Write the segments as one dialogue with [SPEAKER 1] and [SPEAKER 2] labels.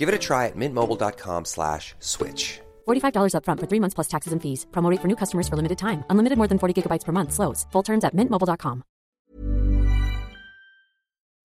[SPEAKER 1] Give it a try at mintmobile.com slash switch.
[SPEAKER 2] $45 upfront for three months plus taxes and fees. Promo rate for new customers for limited time. Unlimited more than 40 gigabytes per month. Slows. Full terms at mintmobile.com.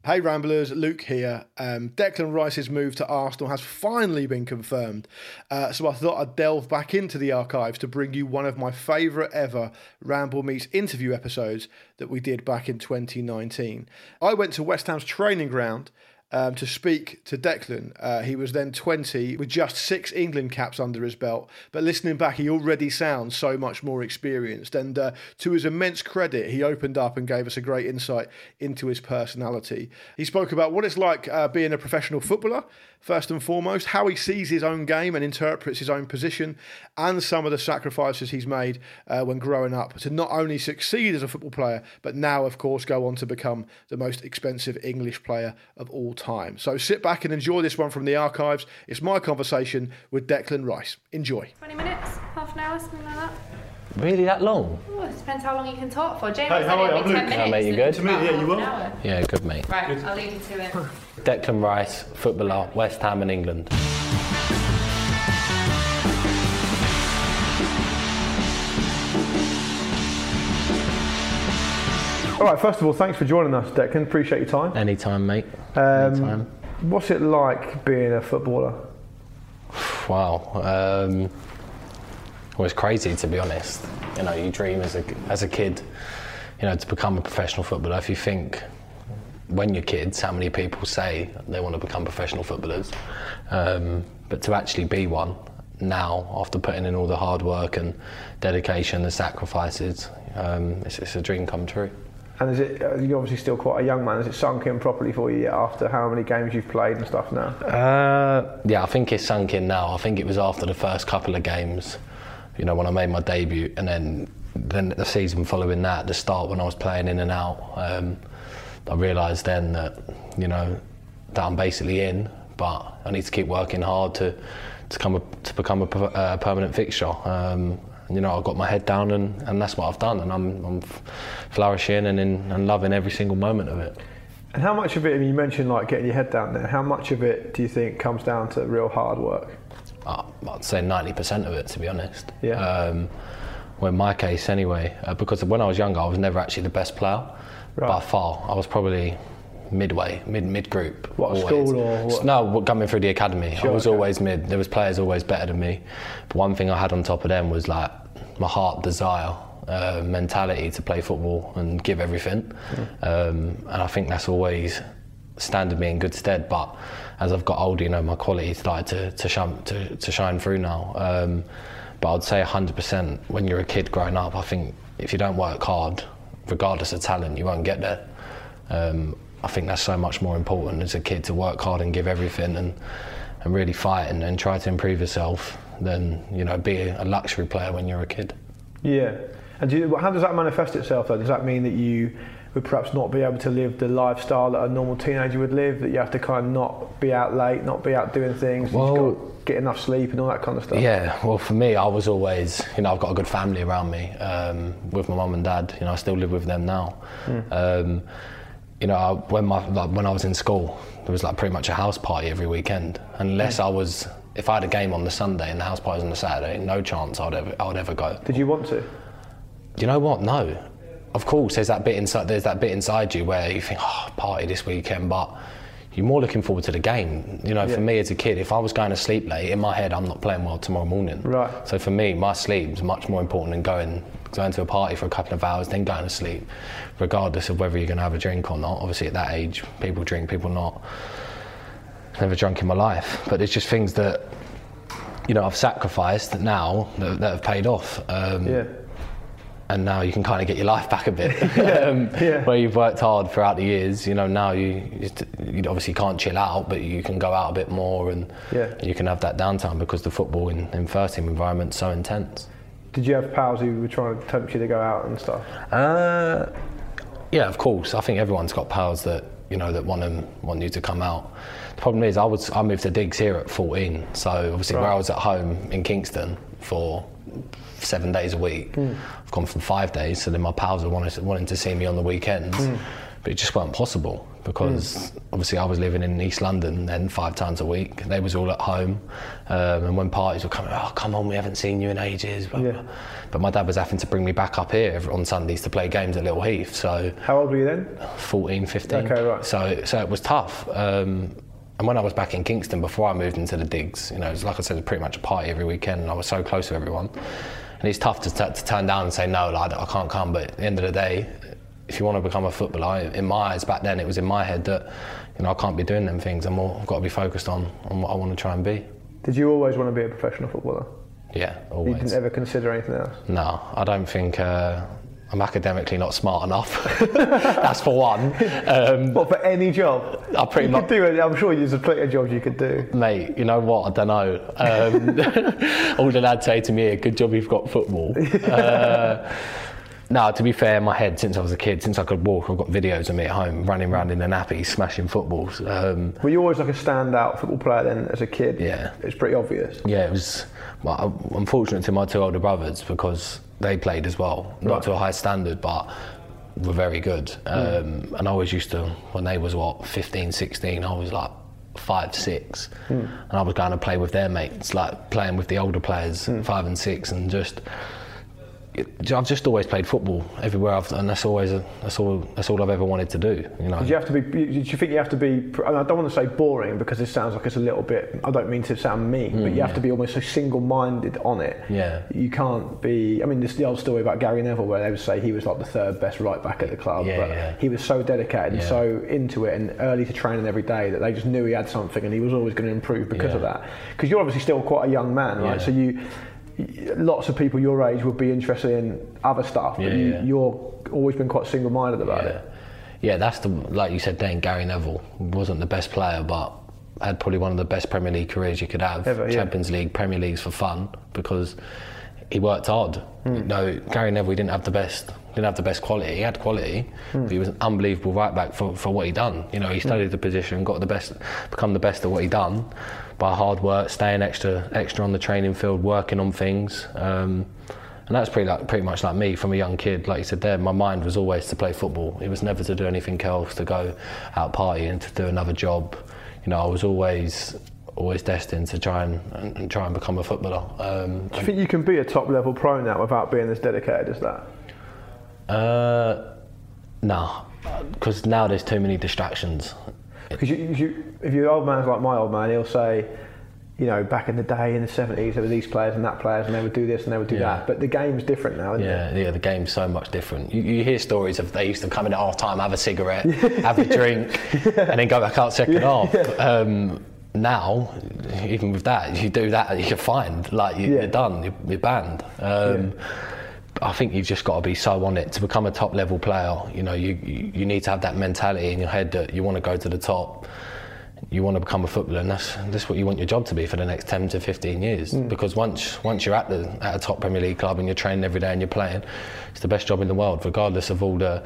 [SPEAKER 3] Hey Ramblers, Luke here. Um, Declan Rice's move to Arsenal has finally been confirmed. Uh, so I thought I'd delve back into the archives to bring you one of my favourite ever Ramble Meets interview episodes that we did back in 2019. I went to West Ham's training ground um, to speak to Declan. Uh, he was then 20 with just six England caps under his belt. But listening back, he already sounds so much more experienced. And uh, to his immense credit, he opened up and gave us a great insight into his personality. He spoke about what it's like uh, being a professional footballer, first and foremost, how he sees his own game and interprets his own position, and some of the sacrifices he's made uh, when growing up to not only succeed as a football player, but now, of course, go on to become the most expensive English player of all time. So sit back and enjoy this one from the archives. It's my conversation with Declan Rice. Enjoy.
[SPEAKER 4] 20 minutes, half an hour, something like that.
[SPEAKER 5] Really that long?
[SPEAKER 4] Oh, it depends how long you can talk for. James
[SPEAKER 3] Hey,
[SPEAKER 4] said
[SPEAKER 3] how are
[SPEAKER 4] it'd
[SPEAKER 3] you?
[SPEAKER 4] be
[SPEAKER 3] I'm
[SPEAKER 4] 10
[SPEAKER 3] Luke.
[SPEAKER 4] minutes.
[SPEAKER 5] How, mate, you good?
[SPEAKER 3] To me, yeah, you will.
[SPEAKER 5] Yeah, good mate.
[SPEAKER 4] Right, I'll leave you to it.
[SPEAKER 5] Declan Rice, footballer, West Ham in England.
[SPEAKER 3] All right, first of all, thanks for joining us, Declan. Appreciate your time.
[SPEAKER 5] Anytime, mate.
[SPEAKER 3] Um,
[SPEAKER 5] Anytime.
[SPEAKER 3] what's it like being a footballer?
[SPEAKER 5] Wow. Um, well, it's crazy to be honest. You know, you dream as a as a kid, you know, to become a professional footballer. If you think when you're kids, how many people say they want to become professional footballers, um, but to actually be one now, after putting in all the hard work and dedication, the sacrifices, um, it's, it's a dream come true.
[SPEAKER 3] And is it? uh, You're obviously still quite a young man. Has it sunk in properly for you after how many games you've played and stuff now?
[SPEAKER 5] Uh, yeah, I think it's sunk in now. I think it was after the first couple of games, you know, when I made my debut, and then then the season following that, the start when I was playing in and out, um, I realised then that you know that I'm basically in, but I need to keep working hard to to come a, to become a uh, permanent fixture. Um, you know, I got my head down, and, and that's what I've done, and I'm, I'm flourishing and, in, and loving every single moment of it.
[SPEAKER 3] And how much of it? I mean, you mentioned like getting your head down there. How much of it do you think comes down to real hard work?
[SPEAKER 5] Uh, I'd say 90% of it, to be honest.
[SPEAKER 3] Yeah.
[SPEAKER 5] Um, well, in my case, anyway, uh, because when I was younger, I was never actually the best player
[SPEAKER 3] Right.
[SPEAKER 5] by far. I was probably midway, mid mid group.
[SPEAKER 3] What, school or what?
[SPEAKER 5] No, coming through the academy.
[SPEAKER 3] Sure,
[SPEAKER 5] I was
[SPEAKER 3] okay.
[SPEAKER 5] always mid. There was players always better than me. But one thing I had on top of them was like my heart, desire, uh, mentality to play football and give everything.
[SPEAKER 3] Hmm.
[SPEAKER 5] Um, and I think that's always standed me in good stead. But as I've got older, you know, my quality started to to shine to, to shine through now. Um, but I'd say 100% when you're a kid growing up, I think if you don't work hard, regardless of talent, you won't get there. Um, I think that's so much more important as a kid to work hard and give everything and and really fight and, and try to improve yourself than you know be a luxury player when you're a kid.
[SPEAKER 3] Yeah. And do you, how does that manifest itself though? Does that mean that you would perhaps not be able to live the lifestyle that a normal teenager would live? That you have to kind of not be out late, not be out doing things,
[SPEAKER 5] Well-
[SPEAKER 3] you've got to get enough sleep and all that kind of stuff?
[SPEAKER 5] Yeah, well, for me, I was always, you know, I've got a good family around me um, with my mum and dad. You know, I still live with them now. Um, you know, I, when my like, when I was in school, there was like pretty much a house party every weekend. Unless I was, if I had a game on the Sunday and the house party was on the Saturday, no chance I'd ever, I would ever go.
[SPEAKER 3] Did you want to?
[SPEAKER 5] Do you know what? No. Of course, there's that bit inside. There's that bit inside you where you think, "Oh, party this weekend," but you're more looking forward to the game. You know,
[SPEAKER 3] Yeah.
[SPEAKER 5] for me as a kid, if I was going to sleep late, in my head, I'm not playing well tomorrow morning.
[SPEAKER 3] Right.
[SPEAKER 5] So for me, my sleep's much more important than going going to a party for a couple of hours, then going to sleep, regardless of whether you're going to have a drink or not. Obviously, at that age, people drink, people not. Never drunk in my life, but it's just things that you know I've sacrificed that now that, that have paid off. Um,
[SPEAKER 3] Yeah.
[SPEAKER 5] And now you can kind of get your life back a bit. um,
[SPEAKER 3] yeah.
[SPEAKER 5] Where you've worked hard throughout the years, you know, now you, you, you obviously can't chill out, but you can go out a bit more and
[SPEAKER 3] Yeah.
[SPEAKER 5] you can have that downtime because the football in, in first team environment's so intense.
[SPEAKER 3] Did you have pals who were trying to tempt you to go out and stuff?
[SPEAKER 5] Uh, yeah, of course. I think everyone's got pals that you know that want them want you to come out. The problem is, I was I moved to digs here at 14, so obviously where I was at home in Kingston for seven days a week, I've gone from five days. So then my pals are wanting wanting to see me on the weekends, but it just weren't possible because obviously I was living in East London then five times a week. They was all at home, um, and when parties were coming, oh come on, we haven't seen you in ages. blah,
[SPEAKER 3] Yeah.
[SPEAKER 5] blah. But my dad was having to bring me back up here on Sundays to play games at Little Heath. So
[SPEAKER 3] How old were you then?
[SPEAKER 5] 14, 15.
[SPEAKER 3] Okay, right.
[SPEAKER 5] So, so it was tough. Um, and when I was back in Kingston before I moved into the digs, you know, it was like I said, it was pretty much a party every weekend, and I was so close to everyone. And it's tough to, t- to turn down and say no, like I can't come. But at the end of the day, if you want to become a footballer, in my eyes back then, it was in my head that you know I can't be doing them things. I'm more, I've got to be focused on on what I want to try and be.
[SPEAKER 3] Did you always want to be a professional footballer?
[SPEAKER 5] Yeah, always.
[SPEAKER 3] You didn't ever consider anything else?
[SPEAKER 5] No, I don't think uh, I'm academically not smart enough. That's for one. Um,
[SPEAKER 3] What, for any job?
[SPEAKER 5] I pretty much-
[SPEAKER 3] do it. I'm sure there's plenty of jobs you could do.
[SPEAKER 5] Mate, you know what? I don't know. Um, all the lads say to me, "Good job you've got football." Uh, no, to be fair, in my head since I was a kid, since I could walk, I've got videos of me at home running around in a nappy, smashing footballs. Um,
[SPEAKER 3] Were you always like a standout football player then as a kid?
[SPEAKER 5] Yeah.
[SPEAKER 3] It's pretty obvious.
[SPEAKER 5] yeah, it was. Well, I'm fortunate to my two older brothers because they played as well, not
[SPEAKER 3] Right.
[SPEAKER 5] to a high standard, but were very good. Hmm. Um, And I always used to, when they was what 15, 16, I was like five, six, hmm. and I was going to play with their mates, like playing with the older players, hmm. five and six, and just. I've just always played football everywhere, I've, and that's always a, that's all that's all I've ever wanted to do. You know.
[SPEAKER 3] Did you have to be? Did you think you have to be? and I don't want to say boring because it sounds like it's a little bit. I don't mean to sound mean, but you have to be almost so single-minded on it.
[SPEAKER 5] Mm, Yeah.
[SPEAKER 3] You can't be. I mean, there's the old story about Gary Neville where they would say he was like the third best right back at the club,
[SPEAKER 5] Yeah,
[SPEAKER 3] but
[SPEAKER 5] yeah.
[SPEAKER 3] he was so dedicated and
[SPEAKER 5] Yeah.
[SPEAKER 3] so into it and early to training every day that they just knew he had something and he was always going to improve because of that. Because you're obviously still quite a young man, right?
[SPEAKER 5] Yeah.
[SPEAKER 3] So you. Lots of people your age would be interested in other stuff, but
[SPEAKER 5] Yeah,
[SPEAKER 3] you,
[SPEAKER 5] yeah.
[SPEAKER 3] you're always been quite single-minded about
[SPEAKER 5] Yeah.
[SPEAKER 3] it.
[SPEAKER 5] Yeah, that's the like you said. Then Gary Neville wasn't the best player, but had probably one of the best Premier League careers you could have.
[SPEAKER 3] Ever, yeah.
[SPEAKER 5] Champions League, Premier Leagues for fun because he worked hard.
[SPEAKER 3] Hmm.
[SPEAKER 5] No, Gary Neville he didn't have the best. Didn't have the best quality. He had quality,
[SPEAKER 3] Hmm.
[SPEAKER 5] but he was an unbelievable right back for, for what he done. You know, he studied the position, got the best, become the best at what he done by hard work, staying extra extra on the training field, working on things. Um, and that's pretty like pretty much like me from a young kid. Like you said there, my mind was always to play football. It was never to do anything else, to go out partying, to do another job. You know, I was always always destined to try and, and, and try and become a footballer. Um,
[SPEAKER 3] Do you think you can be a top level pro now without being as dedicated as that?
[SPEAKER 5] uh, no, because now there's too many distractions.
[SPEAKER 3] Because you, you, if your old man's like my old man, he'll say, you know, back in the day in the 70s, there were these players and that players, and they would do this and they would do
[SPEAKER 5] Yeah.
[SPEAKER 3] that. But the game's different now, isn't it?
[SPEAKER 5] Yeah, yeah, the game's so much different. You, you hear stories of they used to come in at half time, have a cigarette, have a drink, and then go back out second half. Um, now, even with that, you do that, you're fined. Like you,
[SPEAKER 3] Yeah.
[SPEAKER 5] you're done, you're, you're banned. Um, I think you've just got to be so on it to become a top level player. You know, you, you need to have that mentality in your head that you want to go to the top. You want to become a footballer, and that's that's what you want your job to be for the next 10 to 15 years. Mm. Because once once you're at the at a top Premier League club and you're training every day and you're playing, it's the best job in the world, regardless of all the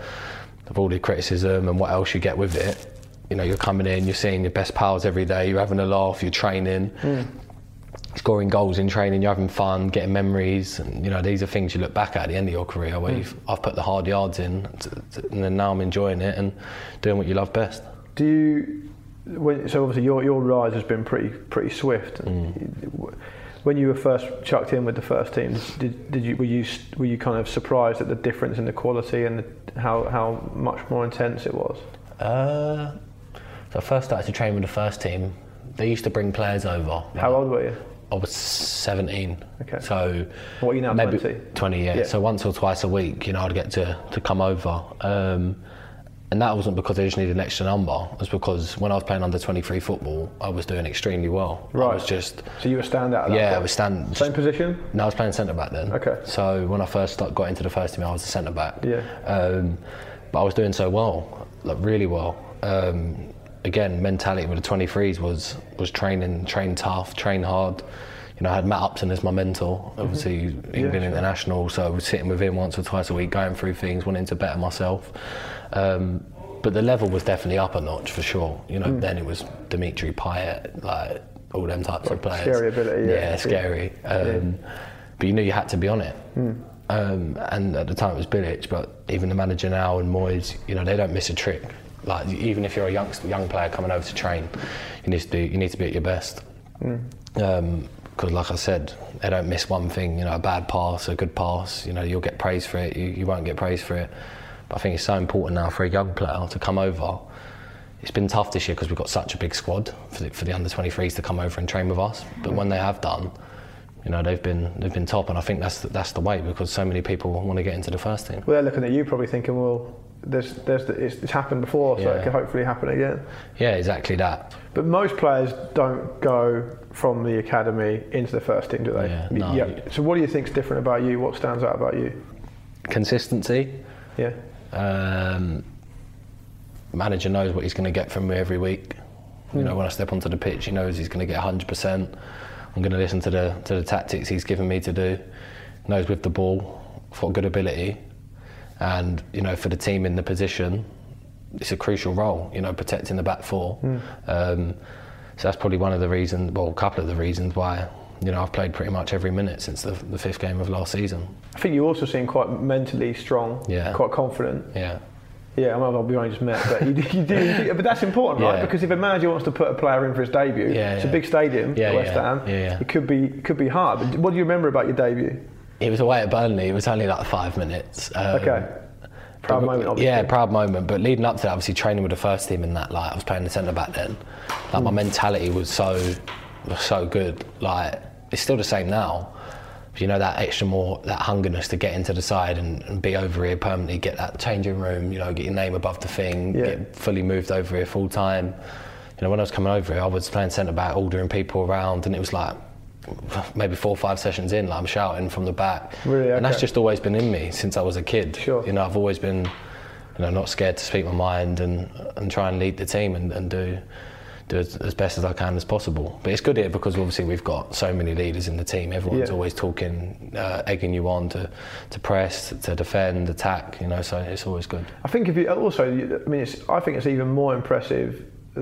[SPEAKER 5] of all the criticism and what else you get with it. You know, you're coming in, you're seeing your best pals every day, you're having a laugh, you're training mm. Scoring goals in training, you're having fun, getting memories, and you know these are things you look back at at the end of your career where you've, I've put the hard yards in, and then now I'm enjoying it and doing what you love best.
[SPEAKER 3] Do you? When, so obviously your your rise has been pretty pretty swift. When you were first chucked in with the first team, did, did you were you were you kind of surprised at the difference in the quality and the, how how much more intense it was?
[SPEAKER 5] Uh, so I first started to train with the first team. They used to bring players over.
[SPEAKER 3] How old were you?
[SPEAKER 5] I was 17.
[SPEAKER 3] Okay.
[SPEAKER 5] So
[SPEAKER 3] What are you now,
[SPEAKER 5] maybe
[SPEAKER 3] 20?
[SPEAKER 5] 20, yeah.
[SPEAKER 3] Yeah.
[SPEAKER 5] So once or twice a week, you know, I'd get to, to come over. Um, and that wasn't because I just needed an extra number. It was because when I was playing under 23 football, I was doing extremely well. I
[SPEAKER 3] Right.
[SPEAKER 5] was just,
[SPEAKER 3] So you were standout. At that
[SPEAKER 5] yeah, I
[SPEAKER 3] point?
[SPEAKER 5] was stand.
[SPEAKER 3] Same position.
[SPEAKER 5] No, I was playing centre back then.
[SPEAKER 3] Okay.
[SPEAKER 5] So when I first start, got into the first team, I was a centre back.
[SPEAKER 3] Yeah.
[SPEAKER 5] Um, but I was doing so well, like really well. Um, again, mentality with the 23s was was training, train tough, train hard. You know, I had Matt Upson as my mentor. Obviously, he's
[SPEAKER 3] Mm-hmm. Yeah,
[SPEAKER 5] been
[SPEAKER 3] sure.
[SPEAKER 5] international, so I was sitting with him once or twice a week, going through things, wanting to better myself. Um, but the level was definitely up a notch for sure. You know,
[SPEAKER 3] Mm.
[SPEAKER 5] then it was Dimitri Payet, like all them types of players.
[SPEAKER 3] scary ability, yeah.
[SPEAKER 5] yeah scary. Um, But you knew you had to be on it. Um, and at the time it was Bilic, but even the manager now and Moyes, you know, they don't miss a trick. Like even if you're a young young player coming over to train, you need to do, you need to be at your best. Hmm. Um, because, like I said, they don't miss one thing. You know, a bad pass, a good pass. You know, you'll get praise for it. You, you won't get praise for it. But I think it's so important now for a young player to come over. It's been tough this year because we've got such a big squad for the, for the under 23s to come over and train with us. But when they have done, you know, they've been they've been top, and I think that's the, that's the way because so many people want to get into the first team.
[SPEAKER 3] Well, they're looking at you, probably thinking, well, there's, there's, it's, it's happened before, so
[SPEAKER 5] Yeah.
[SPEAKER 3] it can hopefully happen again.
[SPEAKER 5] Yeah, exactly that.
[SPEAKER 3] But most players don't go from the academy into the first team, do they?
[SPEAKER 5] Yeah, no.
[SPEAKER 3] So what do you think's different about you? What stands out about you?
[SPEAKER 5] Consistency.
[SPEAKER 3] Yeah.
[SPEAKER 5] Um, manager knows what he's going to get from me every week. You know, when I step onto the pitch, he knows he's going to get 100%. I'm going to listen to the to the tactics he's given me to do. Knows with the ball, I've got good ability, and you know, for the team in the position, it's a crucial role. You know, protecting the back four. Um, so that's probably one of the reasons, well, a couple of the reasons why. You know, I've played pretty much every minute since the, the fifth game of last season.
[SPEAKER 3] I think you also seem quite mentally strong,
[SPEAKER 5] Yeah.
[SPEAKER 3] quite confident.
[SPEAKER 5] Yeah.
[SPEAKER 3] Yeah, I mean, we only just met, but you, you do. you do- but that's important, right? Because if a manager wants to put a player in for his debut,
[SPEAKER 5] Yeah,
[SPEAKER 3] it's a big stadium,
[SPEAKER 5] Yeah,
[SPEAKER 3] West Ham.
[SPEAKER 5] yeah, yeah.
[SPEAKER 3] It could be could be hard. But what do you remember about your debut?
[SPEAKER 5] It was away at Burnley. It was only like five minutes. Um,
[SPEAKER 3] Okay. Proud
[SPEAKER 5] but-
[SPEAKER 3] moment, obviously.
[SPEAKER 5] Yeah, proud moment. But leading up to that, obviously training with the first team in that, like I was playing the centre back then. Like
[SPEAKER 3] Hmm.
[SPEAKER 5] my mentality was so, was so good. Like it's still the same now. But you know that extra more, that hungerness to get into the side and, and be over here permanently, get that changing room. You know, get your name above the thing,
[SPEAKER 3] Yeah.
[SPEAKER 5] get fully moved over here full time. You know, when I was coming over here, I was playing centre back, ordering people around, and it was like maybe four or five sessions in, like I'm shouting from the back.
[SPEAKER 3] Really?
[SPEAKER 5] And that's just always been in me since I was a kid.
[SPEAKER 3] Sure.
[SPEAKER 5] You know, I've always been, you know, not scared to speak my mind and, and try and lead the team and, and do do as, as best as I can as possible. But it's good here because obviously we've got so many leaders in the team. Everyone's
[SPEAKER 3] Yeah.
[SPEAKER 5] always talking, uh, egging you on to, to press, to defend, attack. You know, so it's always good.
[SPEAKER 3] I think if you also, I mean, it's, I think it's even more impressive. I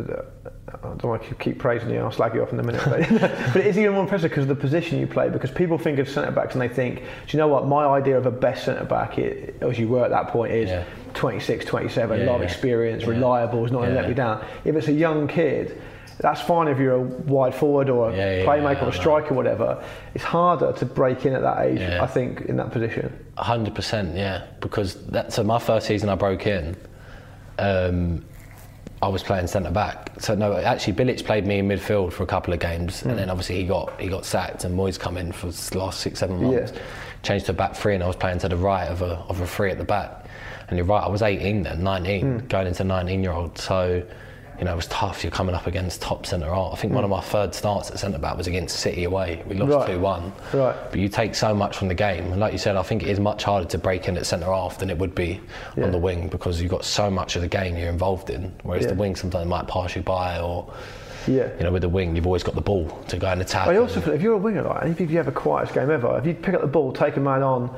[SPEAKER 3] don't want to keep praising you. I'll slag you off in a minute, but, but it is even more impressive because of the position you play. Because people think of centre backs and they think, do you know what? My idea of a best centre back, as you were at that point, is
[SPEAKER 5] Yeah.
[SPEAKER 3] 26, 27,
[SPEAKER 5] Yeah,
[SPEAKER 3] lot of experience,
[SPEAKER 5] Yeah.
[SPEAKER 3] reliable, is not going to let me down. If it's a young kid. That's fine if you're a wide forward or a playmaker or a striker, whatever. It's harder to break in at that age. I think, in that position.
[SPEAKER 5] hundred percent, yeah. Because that so my first season I broke in. Um, I was playing centre back. So no, actually, Bilic played me in midfield for a couple of games,
[SPEAKER 3] Hmm.
[SPEAKER 5] and then obviously he got he got sacked, and Moyes come in for the last six seven months.
[SPEAKER 3] Yeah.
[SPEAKER 5] Changed to a back three, and I was playing to the right of a of a three at the back. And you're right, I was 18 then, 19,
[SPEAKER 3] Hmm.
[SPEAKER 5] going into 19 year old. So. You know, it was tough. You're coming up against top centre half. I think one of mm. my third starts at centre back was against City away. We lost.
[SPEAKER 3] Right.
[SPEAKER 5] two one.
[SPEAKER 3] Right.
[SPEAKER 5] But you take so much from the game, and like you said, I think it is much harder to break in at centre half than it would be
[SPEAKER 3] Yeah.
[SPEAKER 5] on the wing because you've got so much of the game you're involved in. Whereas
[SPEAKER 3] Yeah.
[SPEAKER 5] the wing sometimes might pass you by, or
[SPEAKER 3] Yeah.
[SPEAKER 5] you know, with the wing you've always got the ball to go and attack.
[SPEAKER 3] I also feel if you're a winger, like, if you have a quietest game ever, if you pick up the ball, take a man on,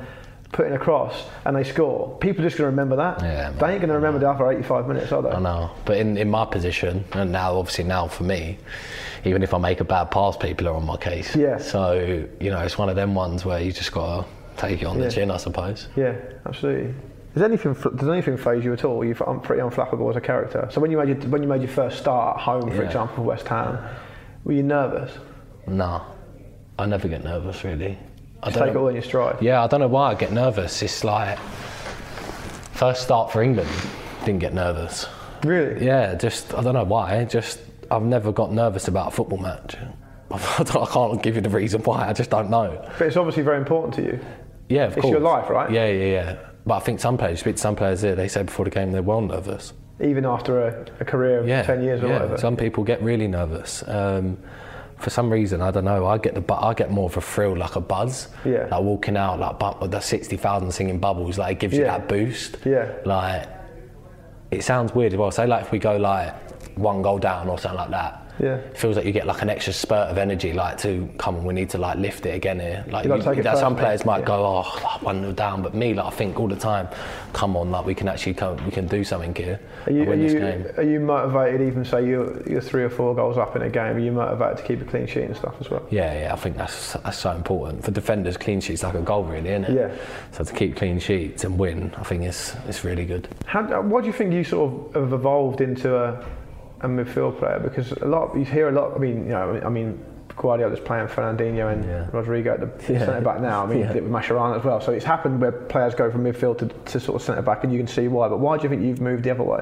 [SPEAKER 3] put across and they score, people are just going to remember that.
[SPEAKER 5] Yeah,
[SPEAKER 3] they ain't going to remember the other 85 minutes, are they?
[SPEAKER 5] I know, but in, in my position, and now obviously now for me, even if I make a bad pass, people are on my case.
[SPEAKER 3] Yeah.
[SPEAKER 5] So you know, it's one of them ones where you just gotta take it on
[SPEAKER 3] Yeah.
[SPEAKER 5] the chin, I suppose.
[SPEAKER 3] Yeah, absolutely. Does anything does anything faze you at all? You're I'm pretty unflappable as a character. So when you made your, when you made your first start at home, for
[SPEAKER 5] Yeah.
[SPEAKER 3] example, West Ham, were you nervous?
[SPEAKER 5] Nah, I never get nervous really. I don't
[SPEAKER 3] take it
[SPEAKER 5] know-
[SPEAKER 3] all in your stride.
[SPEAKER 5] Yeah, I don't know why I get nervous. It's like first start for England, didn't get nervous.
[SPEAKER 3] Really?
[SPEAKER 5] Yeah, just I don't know why. Just I've never got nervous about a football match. I, can't give you the reason why. I just don't know.
[SPEAKER 3] But it's obviously very important to you.
[SPEAKER 5] Yeah, of
[SPEAKER 3] It's
[SPEAKER 5] course.
[SPEAKER 3] your life, right?
[SPEAKER 5] Yeah, yeah, yeah. But I think some players, speak to some players here, they say before the game they're well nervous.
[SPEAKER 3] Even after a, a career of
[SPEAKER 5] Yeah,
[SPEAKER 3] 10 years or
[SPEAKER 5] yeah.
[SPEAKER 3] whatever.
[SPEAKER 5] Some people get really nervous. Um, for some reason, I don't know. I get the bu- I get more of a thrill, like a buzz.
[SPEAKER 3] Yeah.
[SPEAKER 5] Like walking out, like bu- with the sixty thousand singing bubbles, like it gives you that boost.
[SPEAKER 3] Yeah.
[SPEAKER 5] Like it sounds weird as well. Say like if we go like one goal down or something like that.
[SPEAKER 3] Yeah.
[SPEAKER 5] It feels like you get like an extra spurt of energy, like to come on. We need to like lift it again here. Like
[SPEAKER 3] You it
[SPEAKER 5] that some players might
[SPEAKER 3] yeah.
[SPEAKER 5] go, oh, like, one nil down, but me, like I think all the time, come on, like we can actually come, we can do something here.
[SPEAKER 3] Are you, are, you, are you motivated, even say you're, you're three or four goals up in a game, are you motivated to keep a clean sheet and stuff as well?
[SPEAKER 5] Yeah, yeah, I think that's that's so important for defenders. Clean sheets like a goal, really, isn't it?
[SPEAKER 3] Yeah.
[SPEAKER 5] So to keep clean sheets and win, I think it's it's really good.
[SPEAKER 3] How, what do you think you sort of have evolved into a, a midfield player? Because a lot you hear a lot. I mean, you know, I mean, Guardiola's playing Fernandinho and
[SPEAKER 5] Yeah.
[SPEAKER 3] Rodrigo at the
[SPEAKER 5] Yeah.
[SPEAKER 3] centre back now. I mean,
[SPEAKER 5] Yeah.
[SPEAKER 3] with Mascherano as well. So it's happened where players go from midfield to, to sort of centre back, and you can see why. But why do you think you've moved the other way?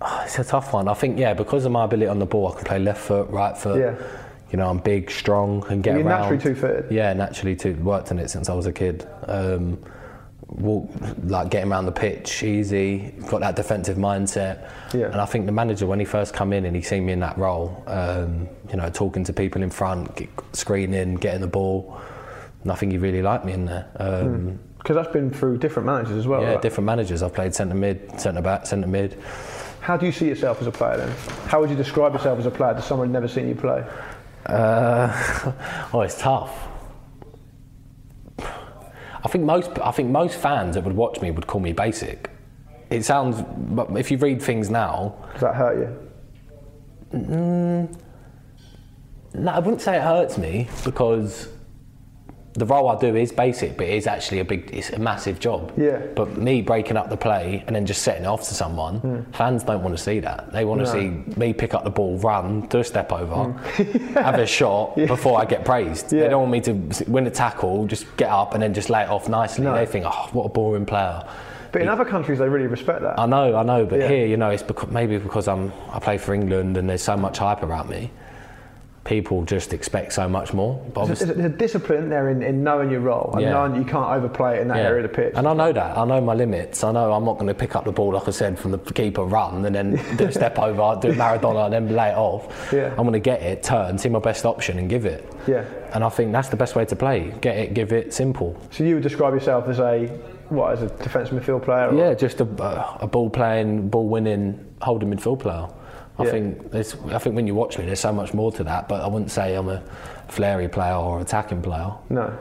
[SPEAKER 5] Oh, it's a tough one. I think yeah, because of my ability on the ball, I can play left foot, right foot.
[SPEAKER 3] Yeah.
[SPEAKER 5] You know, I'm big, strong, and get
[SPEAKER 3] You're
[SPEAKER 5] around.
[SPEAKER 3] naturally two-footed.
[SPEAKER 5] Yeah, naturally too. Worked on it since I was a kid. Um, walk, like getting around the pitch, easy. Got that defensive mindset.
[SPEAKER 3] Yeah.
[SPEAKER 5] And I think the manager, when he first come in and he seen me in that role, um, you know, talking to people in front, get, screening, getting the ball, and I think he really liked me in there. Um,
[SPEAKER 3] Because that's been through different managers as well.
[SPEAKER 5] Yeah,
[SPEAKER 3] right?
[SPEAKER 5] different managers. I've played centre mid, centre back, centre mid.
[SPEAKER 3] How do you see yourself as a player then? How would you describe yourself as a player to someone who's never seen you play?
[SPEAKER 5] Uh, oh, it's tough. I think most I think most fans that would watch me would call me basic. It sounds, but if you read things now,
[SPEAKER 3] Does that hurt you?
[SPEAKER 5] Mm, no, I wouldn't say it hurts me because the role I do is basic, but it is actually a big, it's a massive job.
[SPEAKER 3] Yeah.
[SPEAKER 5] But me breaking up the play and then just setting it off to someone, hmm. fans don't want to see that. They want to
[SPEAKER 3] No.
[SPEAKER 5] see me pick up the ball, run, do a step over, hmm. have a shot before I get praised.
[SPEAKER 3] Yeah.
[SPEAKER 5] They don't want me to win a tackle, just get up and then just lay it off nicely.
[SPEAKER 3] No.
[SPEAKER 5] They think, oh, what a boring player.
[SPEAKER 3] But in other countries, they really respect that.
[SPEAKER 5] I know, I know, but
[SPEAKER 3] Yeah.
[SPEAKER 5] here, you know, it's because, maybe because I'm I play for England and there's so much hype around me. People just expect so much more.
[SPEAKER 3] There's,
[SPEAKER 5] obviously,
[SPEAKER 3] there's a discipline there in, in knowing your role and
[SPEAKER 5] Yeah.
[SPEAKER 3] knowing you can't overplay it in that area of the pitch.
[SPEAKER 5] And I know that. I know my limits. I know I'm not going to pick up the ball, like I said, from the keeper, run, and then do a step over, do a Maradona, and then lay it off.
[SPEAKER 3] Yeah.
[SPEAKER 5] I'm going to get it, turn, see my best option, and give it.
[SPEAKER 3] Yeah.
[SPEAKER 5] And I think that's the best way to play. Get it, give it, simple.
[SPEAKER 3] So you would describe yourself as a what, as a defensive midfield player? or-
[SPEAKER 5] Yeah, just a, a ball playing, ball winning, holding midfield player. I
[SPEAKER 3] Yeah.
[SPEAKER 5] think there's, I think when you watch me, there's so much more to that. But I wouldn't say I'm a flary player or attacking player.
[SPEAKER 3] No.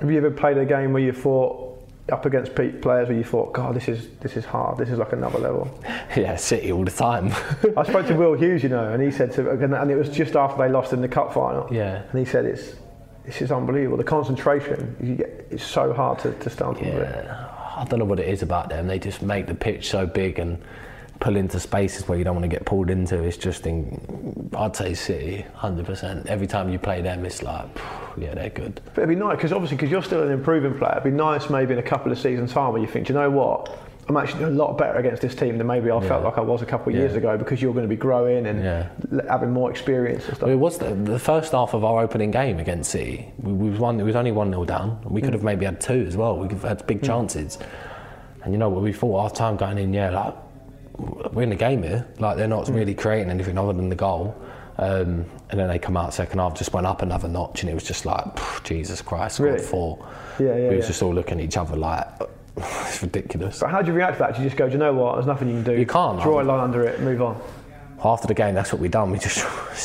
[SPEAKER 3] Have you ever played a game where you thought up against players where you thought, God, this is this is hard. This is like another level.
[SPEAKER 5] yeah, City all the time.
[SPEAKER 3] I spoke to Will Hughes, you know, and he said to, and it was just after they lost in the cup final.
[SPEAKER 5] Yeah.
[SPEAKER 3] And he said it's this is unbelievable. The concentration you get, it's so hard to, to stand under it.
[SPEAKER 5] I don't know what it is about them. They just make the pitch so big and pull into spaces where you don't want to get pulled into. It's just in, I'd say City, hundred percent. Every time you play them, it's like, yeah, they're good.
[SPEAKER 3] But it'd be nice because obviously because you're still an improving player. It'd be nice maybe in a couple of seasons time where you think, "Do you know what, I'm actually a lot better against this team than maybe I felt like I was a couple of
[SPEAKER 5] Yeah.
[SPEAKER 3] years ago because you're going to be growing and
[SPEAKER 5] Yeah.
[SPEAKER 3] having more experience and stuff.
[SPEAKER 5] It was the, the first half of our opening game against City. We, we was one. It was only one 0 down. We hmm. could have maybe had two as well. We could have had big hmm. chances. And you know what? We thought half time going in. Yeah, like we're in the game here. Like they're not really creating anything other than the goal. Um, and then they come out second half, just went up another notch, and it was just like Jesus Christ, scored
[SPEAKER 3] Really?
[SPEAKER 5] four.
[SPEAKER 3] Yeah, yeah,
[SPEAKER 5] We was just all looking at each other like it's ridiculous.
[SPEAKER 3] But how do you react to that? Do you just go, do you know what? There's nothing you can do.
[SPEAKER 5] You can't,
[SPEAKER 3] Draw a line under it, move on.
[SPEAKER 5] after the game, that's what we done. We just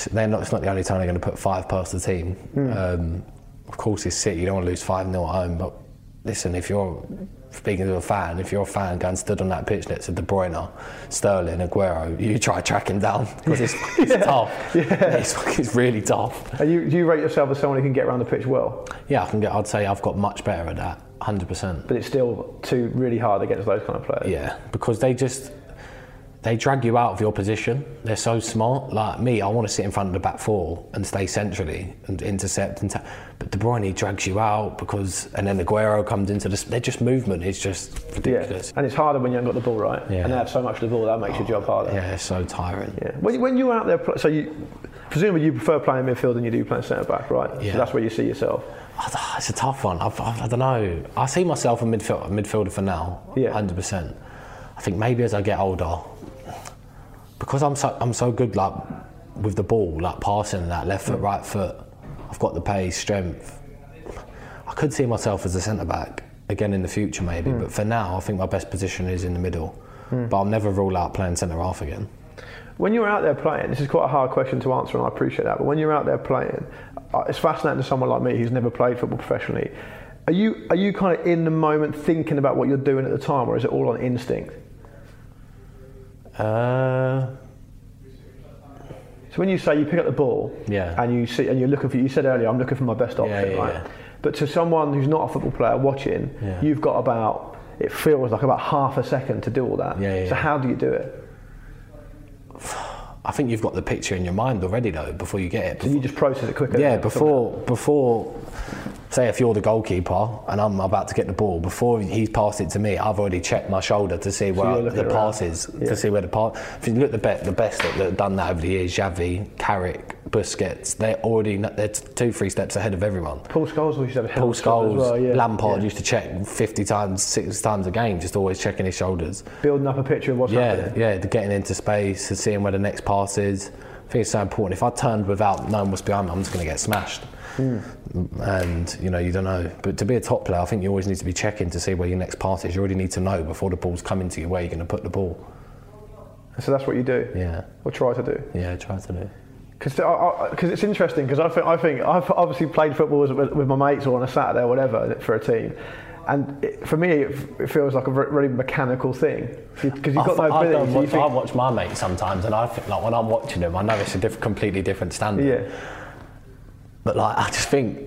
[SPEAKER 5] they're not. It's not the only time they're going to put five past the team. Um, of course, it's City. You don't want to lose five 0 at home. But listen, if you're speaking to a fan, if you're a fan going stood on that pitch next to De Bruyne, Sterling, Aguero, you try to track him down because it's, it's tough. Yeah. It's, it's really tough.
[SPEAKER 3] Are you, do you rate yourself as someone who can get around the pitch well?
[SPEAKER 5] Yeah, I can get. I'd say I've got much better at that. Hundred percent.
[SPEAKER 3] But it's still too really hard against those kind of players.
[SPEAKER 5] Yeah, because they just they drag you out of your position. They're so smart. Like me, I want to sit in front of the back four and stay centrally and intercept and. Ta- but De Bruyne drags you out because, and then Aguero comes into this. They're just movement is just ridiculous.
[SPEAKER 3] And it's harder when you haven't got the ball right.
[SPEAKER 5] Yeah.
[SPEAKER 3] And they have so much of the ball that makes your job harder.
[SPEAKER 5] Yeah, it's so tiring.
[SPEAKER 3] Yeah. When, when you're out there, so you presumably you prefer playing midfield than you do playing centre back, right?
[SPEAKER 5] Yeah.
[SPEAKER 3] So that's where you see yourself.
[SPEAKER 5] It's a tough one. I've, I've, I don't know. I see myself a midfield, midfielder for now.
[SPEAKER 3] Yeah.
[SPEAKER 5] hundred percent. I think maybe as I get older, because I'm so I'm so good like with the ball, like passing that left foot, right foot. I've got the pace, strength. I could see myself as a centre back again in the future, maybe. But for now, I think my best position is in the middle. But I'll never rule out playing centre half again.
[SPEAKER 3] When you're out there playing, this is quite a hard question to answer, and I appreciate that. But when you're out there playing, uh, it's fascinating to someone like me who's never played football professionally. Are you are you kind of in the moment thinking about what you're doing at the time, or is it all on instinct?
[SPEAKER 5] Uh,
[SPEAKER 3] So when you say you pick up the ball,
[SPEAKER 5] Yeah.
[SPEAKER 3] and you see and you're looking for, you said earlier, I'm looking for my best option,
[SPEAKER 5] yeah,
[SPEAKER 3] right?
[SPEAKER 5] yeah.
[SPEAKER 3] But to someone who's not a football player watching,
[SPEAKER 5] Yeah.
[SPEAKER 3] you've got about it feels like about half a second to do all that.
[SPEAKER 5] Yeah, yeah,
[SPEAKER 3] so
[SPEAKER 5] yeah.
[SPEAKER 3] how do you do it?
[SPEAKER 5] I think you've got the picture in your mind already though before you get it.
[SPEAKER 3] So you just process it quicker.
[SPEAKER 5] Yeah, before before say if you're the goalkeeper and I'm about to get the ball, before he's passed it to me, I've already checked my shoulder to see where
[SPEAKER 3] looking
[SPEAKER 5] the
[SPEAKER 3] around.
[SPEAKER 5] pass is,
[SPEAKER 3] Yeah.
[SPEAKER 5] to see where the pass. If you look at the best, the best that, have done that over the years, Xavi, Carrick, Busquets, they're already they're two, three steps ahead of everyone.
[SPEAKER 3] Paul Scholes used to have a
[SPEAKER 5] Paul Scholes,
[SPEAKER 3] well, yeah.
[SPEAKER 5] Lampard
[SPEAKER 3] Yeah.
[SPEAKER 5] used to check 50 times, six times a game, just always checking his shoulders.
[SPEAKER 3] building up a picture of what's
[SPEAKER 5] Yeah,
[SPEAKER 3] happening.
[SPEAKER 5] yeah, the getting into space and seeing where the next pass is. I think it's so important. If I turned without knowing what's behind me, I'm just going to get smashed. And you know, you don't know. But to be a top player, I think you always need to be checking to see where your next pass is. You already need to know before the ball's coming to you where you're going to put the ball.
[SPEAKER 3] So that's what you do.
[SPEAKER 5] Yeah,
[SPEAKER 3] Or try to do.
[SPEAKER 5] yeah, try to do.
[SPEAKER 3] Because it's interesting because I think I think I've obviously played football with, with my mates or on a Saturday or whatever for a team, and it, for me it, it feels like a really mechanical thing because you've got
[SPEAKER 5] I,
[SPEAKER 3] no
[SPEAKER 5] I,
[SPEAKER 3] ability.
[SPEAKER 5] don't watch,
[SPEAKER 3] think-
[SPEAKER 5] I watch my mates sometimes, and I think like when I'm watching them, I know it's a diff- completely different standard.
[SPEAKER 3] yeah,
[SPEAKER 5] But like, I just think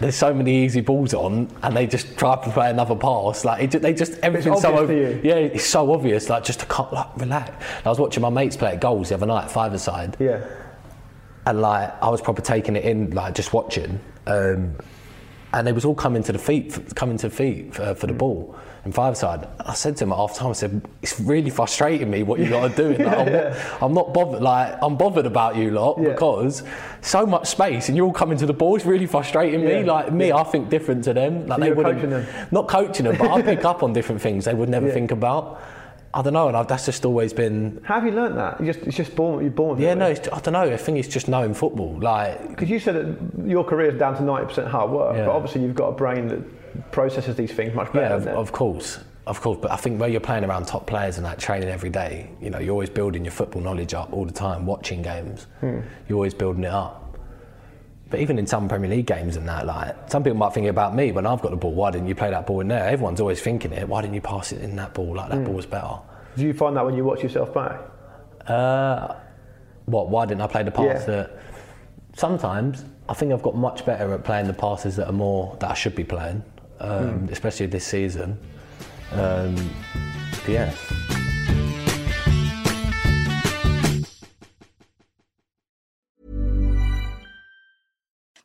[SPEAKER 5] there's so many easy balls on, and they just try to play another pass. Like it, they just everything's so
[SPEAKER 3] obvious
[SPEAKER 5] ob-
[SPEAKER 3] to you.
[SPEAKER 5] yeah, it's so obvious. Like just to cut, like relax. And I was watching my mates play at goals the other night, five aside,
[SPEAKER 3] yeah.
[SPEAKER 5] and like I was probably taking it in, like just watching. Um, and they was all coming to the feet, coming to feet for, for the
[SPEAKER 3] Mm.
[SPEAKER 5] ball in five side. I said to him at half time, I said, "It's really frustrating me what you lot are doing. Like, I'm, not, I'm not bothered. Like I'm bothered about you lot
[SPEAKER 3] Yeah.
[SPEAKER 5] because so much space and you're all coming to the ball. It's really frustrating me. Like me, I think different to them. Like
[SPEAKER 3] So
[SPEAKER 5] they
[SPEAKER 3] them?
[SPEAKER 5] not coaching them, but I pick up on different things they would never
[SPEAKER 3] Yeah.
[SPEAKER 5] think about. I don't know, and I've, that's just always been.
[SPEAKER 3] How have you learnt that? You just it's just born you're born.
[SPEAKER 5] Yeah, no, it's, I don't know. I think it's just knowing football. Like
[SPEAKER 3] Because you said that your career is down to ninety percent hard work,
[SPEAKER 5] Yeah.
[SPEAKER 3] but obviously you've got a brain that processes these things much better.
[SPEAKER 5] Yeah, of, of course, of course. But I think where you're playing around top players and that training every day, you know, you're always building your football knowledge up all the time. Watching games, hmm. you're always building it up. But even in some Premier League games and that, like some people might think about me when I've got the ball. Why didn't you play that ball in there? Everyone's always thinking it. Why didn't you pass it in that ball? Like that ball was better.
[SPEAKER 3] Do you find that when you watch yourself back?
[SPEAKER 5] Uh, what? Why didn't I play the pass
[SPEAKER 3] Yeah.
[SPEAKER 5] that? Sometimes I think I've got much better at playing the passes that are more that I should be playing, um, especially this season. Um, yeah.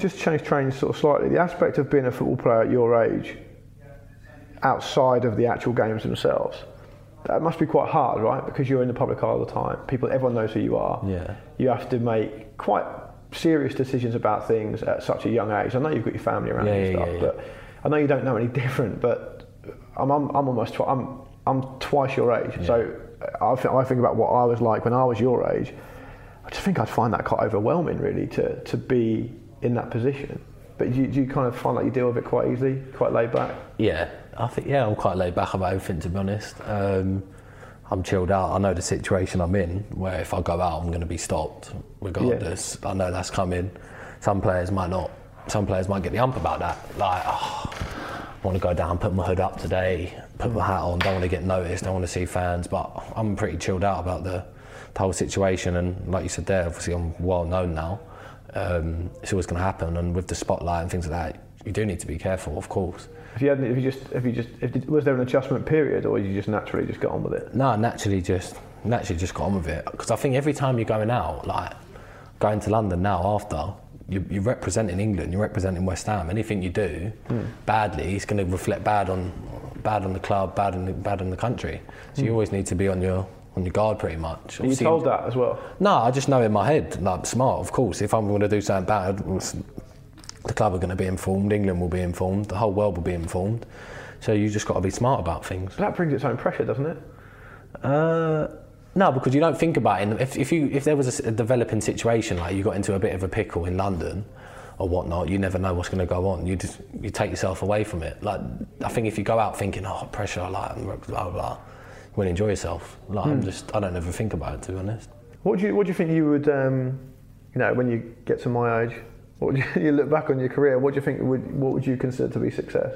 [SPEAKER 3] Just change trains sort of slightly. The aspect of being a football player at your age, outside of the actual games themselves, that must be quite hard, right? Because you're in the public eye all the time. People, everyone knows who you are.
[SPEAKER 5] Yeah.
[SPEAKER 3] You have to make quite serious decisions about things at such a young age. I know you've got your family around
[SPEAKER 5] Yeah,
[SPEAKER 3] you and
[SPEAKER 5] yeah,
[SPEAKER 3] stuff,
[SPEAKER 5] yeah, yeah.
[SPEAKER 3] but I know you don't know any different. But I'm, I'm, I'm almost twi- I'm, I'm twice your age. So I think, I think about what I was like when I was your age. I just think I'd find that quite overwhelming, really, to, to be in that position. But do you, do you kind of find like you deal with it quite easily, quite laid back?
[SPEAKER 5] Yeah, I think yeah, I'm quite laid back about everything to be honest. Um, I'm chilled out. I know the situation I'm in, where if I go out, I'm going to be stopped regardless. I know that's coming. Some players might not. Some players might get the ump about that. Like, oh, I want to go down, put my hood up today, put my hat on. Don't want to get noticed. Don't want to see fans. But I'm pretty chilled out about the, the whole situation. And like you said there, obviously I'm well known now. Um, it's always going to happen. And with the spotlight and things like that, you do need to be careful, of course.
[SPEAKER 3] If you had, if you just, if you just, if, was there an adjustment period, or you just naturally just got on with it?
[SPEAKER 5] No, naturally just naturally just got on with it because I think every time you're going out, like going to London now after, you, you're representing England, you're representing West Ham. Anything you do badly, it's going to reflect bad on bad on the club, bad on the, bad on the country. So you
[SPEAKER 3] Mm.
[SPEAKER 5] always need to be on your on your guard pretty much.
[SPEAKER 3] Are you told that as well?
[SPEAKER 5] No, I just know in my head, that like, smart, of course. If I'm going to do something bad, the club are going to be informed, England will be informed, the whole world will be informed. So you just got to be smart about things.
[SPEAKER 3] That brings its own pressure, doesn't it?
[SPEAKER 5] Uh, no, because you don't think about it. If, if you if there was a developing situation like you got into a bit of a pickle in London or whatnot, you never know what's going to go on. You just you take yourself away from it. Like I think if you go out thinking oh pressure, like blah blah, blah you won't enjoy yourself. Like I'm
[SPEAKER 3] Hmm.
[SPEAKER 5] just I don't ever think about it to be honest.
[SPEAKER 3] What do you, what do you think you would, um, you know, when you get to my age, what you, you look back on your career? What do you think would, what would you consider to be success?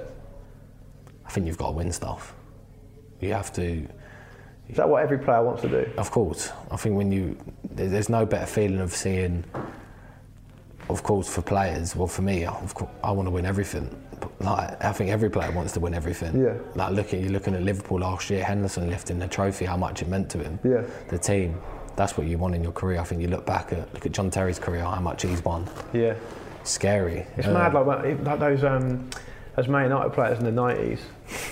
[SPEAKER 5] I think you've got to win stuff. You have to.
[SPEAKER 3] Is that what every player wants to do?
[SPEAKER 5] Of course. I think when you, there's no better feeling of seeing of course, for players, well, for me, of course, I want to win everything. Like, I think every player wants to win everything.
[SPEAKER 3] Yeah.
[SPEAKER 5] Like, looking, you're looking at Liverpool last year, Henderson lifting the trophy, how much it meant to him.
[SPEAKER 3] Yeah.
[SPEAKER 5] The team. That's what you want in your career. I think you look back at look at John Terry's career, how much he's won.
[SPEAKER 3] Yeah.
[SPEAKER 5] Scary.
[SPEAKER 3] It's
[SPEAKER 5] Uh,
[SPEAKER 3] mad, like, like those um, as Man United players in the nineties.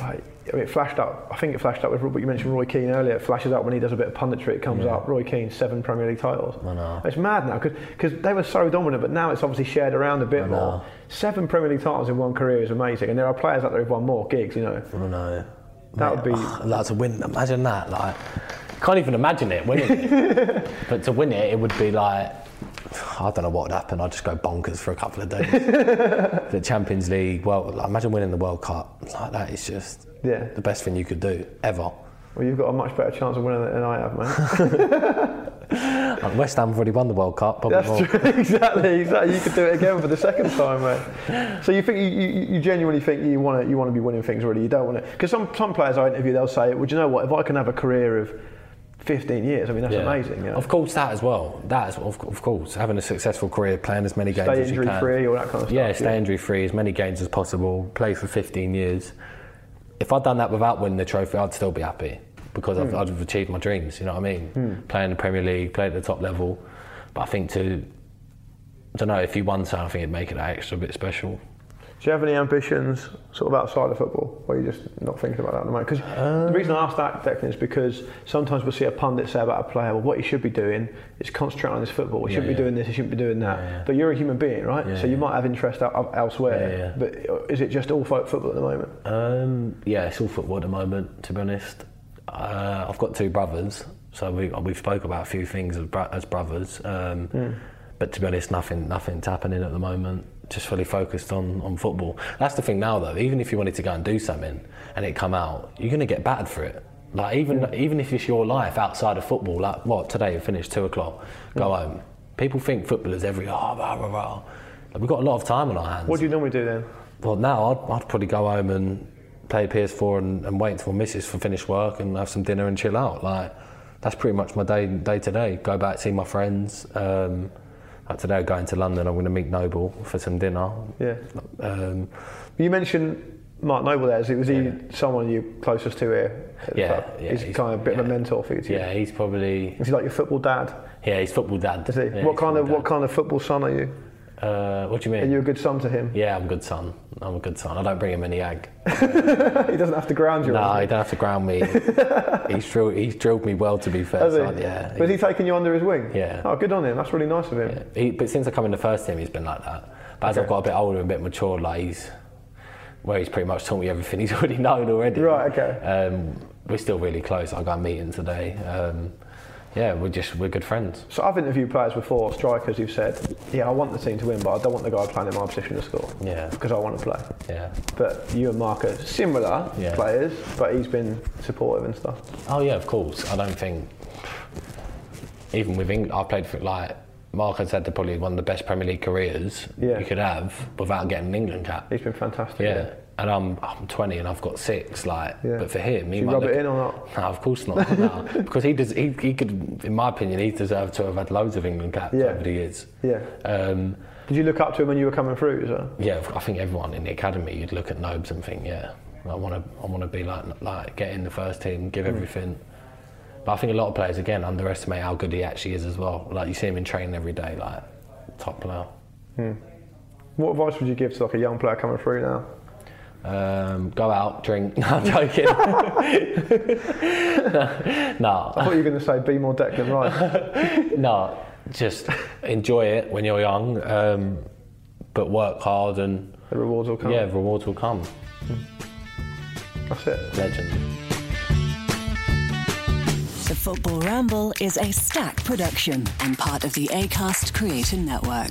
[SPEAKER 3] Like, I mean, it flashed up. I think it flashed up with what you mentioned, Roy Keane earlier. It flashes up when he does a bit of punditry. It comes
[SPEAKER 5] Yeah.
[SPEAKER 3] up. Roy Keane, seven Premier League titles.
[SPEAKER 5] I know.
[SPEAKER 3] It's mad now because they were so dominant, but now it's obviously shared around a bit
[SPEAKER 5] I know.
[SPEAKER 3] more. Seven Premier League titles in one career is amazing, and there are players out there who've won more gigs. You know,
[SPEAKER 5] I know.
[SPEAKER 3] that would be.
[SPEAKER 5] like to win. Imagine that. Like, can't even imagine it winning it. but to win it, it would be like, I don't know what would happen. I'd just go bonkers for a couple of days. the Champions League. Well, like, imagine winning the World Cup. Like that is just
[SPEAKER 3] Yeah.
[SPEAKER 5] the best thing you could do ever.
[SPEAKER 3] Well, you've got a much better chance of winning it than I have, mate.
[SPEAKER 5] West Ham have already won the World Cup. Probably
[SPEAKER 3] That's
[SPEAKER 5] more.
[SPEAKER 3] true. exactly, exactly. You could do it again for the second time, mate. So you think you, you, you genuinely think you want to you want to be winning things really? You don't want to because some some players I interview they'll say, "Well, do you know what? If I can have a career of 15 years, I mean that's
[SPEAKER 5] Yeah.
[SPEAKER 3] amazing." You know?
[SPEAKER 5] Of course, that as well. That is, of, of course, having a successful career, playing as many games as you
[SPEAKER 3] injury free, all that kind of stuff.
[SPEAKER 5] Yeah, stay injury free, as many games as possible, play for 15 years. If I'd done that without winning the trophy, I'd still be happy because I've,
[SPEAKER 3] Hmm.
[SPEAKER 5] I'd have achieved my dreams, you know what I mean? Play in the Premier League, play at the top level. But I think to, I don't know, if you won something, it'd make it that extra bit special.
[SPEAKER 3] Do you have any ambitions sort of outside of football, or are you just not thinking about that at the moment? Because
[SPEAKER 5] Um,
[SPEAKER 3] the reason I ask that, Declan, is because sometimes we'll see a pundit say about a player, well, what he should be doing is concentrate on his football. He
[SPEAKER 5] Yeah,
[SPEAKER 3] shouldn't be doing this, he shouldn't be doing that.
[SPEAKER 5] Yeah, yeah.
[SPEAKER 3] But you're a human being, right?
[SPEAKER 5] Yeah,
[SPEAKER 3] so you
[SPEAKER 5] yeah.
[SPEAKER 3] might have interest out, elsewhere.
[SPEAKER 5] Yeah, yeah.
[SPEAKER 3] But is it just all football at the moment?
[SPEAKER 5] Um, yeah, it's all football at the moment, to be honest. Uh, I've got two brothers, so we, we've spoke about a few things as, bro- as brothers. Um, But to be honest, nothing, nothing's happening at the moment. Just fully focused on, on football. That's the thing now, though. Even if you wanted to go and do something and it come out, you're going to get battered for it. Like even even if it's your life outside of football, like what today, you finish two o'clock, go home. People think footballers every oh rah rah rah. Like, we've got a lot of time on our hands.
[SPEAKER 3] What do you normally do then?
[SPEAKER 5] Well, now I'd, I'd probably go home and play PS4 and, and wait until Mrs. for finish work and have some dinner and chill out. Like that's pretty much my day day to day. Go back see my friends. Um, like today, going to London, I'm going to meet Noble for some dinner.
[SPEAKER 3] Yeah.
[SPEAKER 5] Um,
[SPEAKER 3] You mentioned Mark Noble there. Is he, was he someone you're closest to here?
[SPEAKER 5] Yeah, yeah,
[SPEAKER 3] He's,
[SPEAKER 5] he's-
[SPEAKER 3] kind of a bit of a mentor for you.
[SPEAKER 5] yeah, he's probably
[SPEAKER 3] Is he like your football dad?
[SPEAKER 5] yeah, he's football dad.
[SPEAKER 3] Is he?
[SPEAKER 5] Yeah,
[SPEAKER 3] what kind of
[SPEAKER 5] football
[SPEAKER 3] what kind of football son are you?
[SPEAKER 5] Uh, what do you mean?
[SPEAKER 3] Are you a good son to him?
[SPEAKER 5] yeah, I'm a good son. I'm a good son. I don't bring him any egg.
[SPEAKER 3] he doesn't have to ground you.
[SPEAKER 5] No, he don't have to ground me. he's drilled. He's drilled me well, to be fair.
[SPEAKER 3] Has he?
[SPEAKER 5] so, yeah.
[SPEAKER 3] Was he taking you under his wing?
[SPEAKER 5] Yeah.
[SPEAKER 3] Oh, good on him. That's really nice of him.
[SPEAKER 5] Yeah, he, but since I come in the first team, he's been like that. But as
[SPEAKER 3] Okay.
[SPEAKER 5] I've got a bit older and a bit mature, like he's where he's pretty much taught me everything he's already known already.
[SPEAKER 3] Right, okay.
[SPEAKER 5] Um, we're still really close. I got a meeting today. Um, yeah, we're just we're good friends.
[SPEAKER 3] So I've interviewed players before, strikers who've said, "Yeah, I want the team to win, but I don't want the guy playing in my position to score."
[SPEAKER 5] Yeah.
[SPEAKER 3] Because I want to play.
[SPEAKER 5] Yeah.
[SPEAKER 3] But you and Mark are similar
[SPEAKER 5] Yeah.
[SPEAKER 3] players, but he's been supportive and stuff.
[SPEAKER 5] Oh yeah, of course. I don't think even with England, I played for like Mark has had the, probably one of the best Premier League careers
[SPEAKER 3] Yeah.
[SPEAKER 5] you could have without getting an England cap.
[SPEAKER 3] He's been fantastic.
[SPEAKER 5] Yeah. And I'm I'm 20 and I've got six. Like,
[SPEAKER 3] Yeah.
[SPEAKER 5] but for him, he might
[SPEAKER 3] rub it in or not?
[SPEAKER 5] No, of course not. no. because he does. He, he could, in my opinion, he deserved to have had loads of England caps
[SPEAKER 3] Yeah.
[SPEAKER 5] over the years.
[SPEAKER 3] Yeah.
[SPEAKER 5] Um,
[SPEAKER 3] Did you look up to him when you were coming through? So?
[SPEAKER 5] yeah, I think everyone in the academy, you'd look at Nobes and think, yeah, I want to, I want to be like, like get in the first team, give
[SPEAKER 3] Hmm.
[SPEAKER 5] everything. But I think a lot of players again underestimate how good he actually is as well. Like you see him in training every day, like top player.
[SPEAKER 3] What advice would you give to like a young player coming through now?
[SPEAKER 5] Um, go out, drink. No, I'm joking. no,
[SPEAKER 3] I thought you were going to say be more Declan Rice.
[SPEAKER 5] no, just enjoy it when you're young, um, but work hard and
[SPEAKER 3] the rewards will come.
[SPEAKER 5] yeah, the rewards will come.
[SPEAKER 3] That's it.
[SPEAKER 5] Legend.
[SPEAKER 6] The Football Ramble is Acast production and part of the ACAST Creator Network.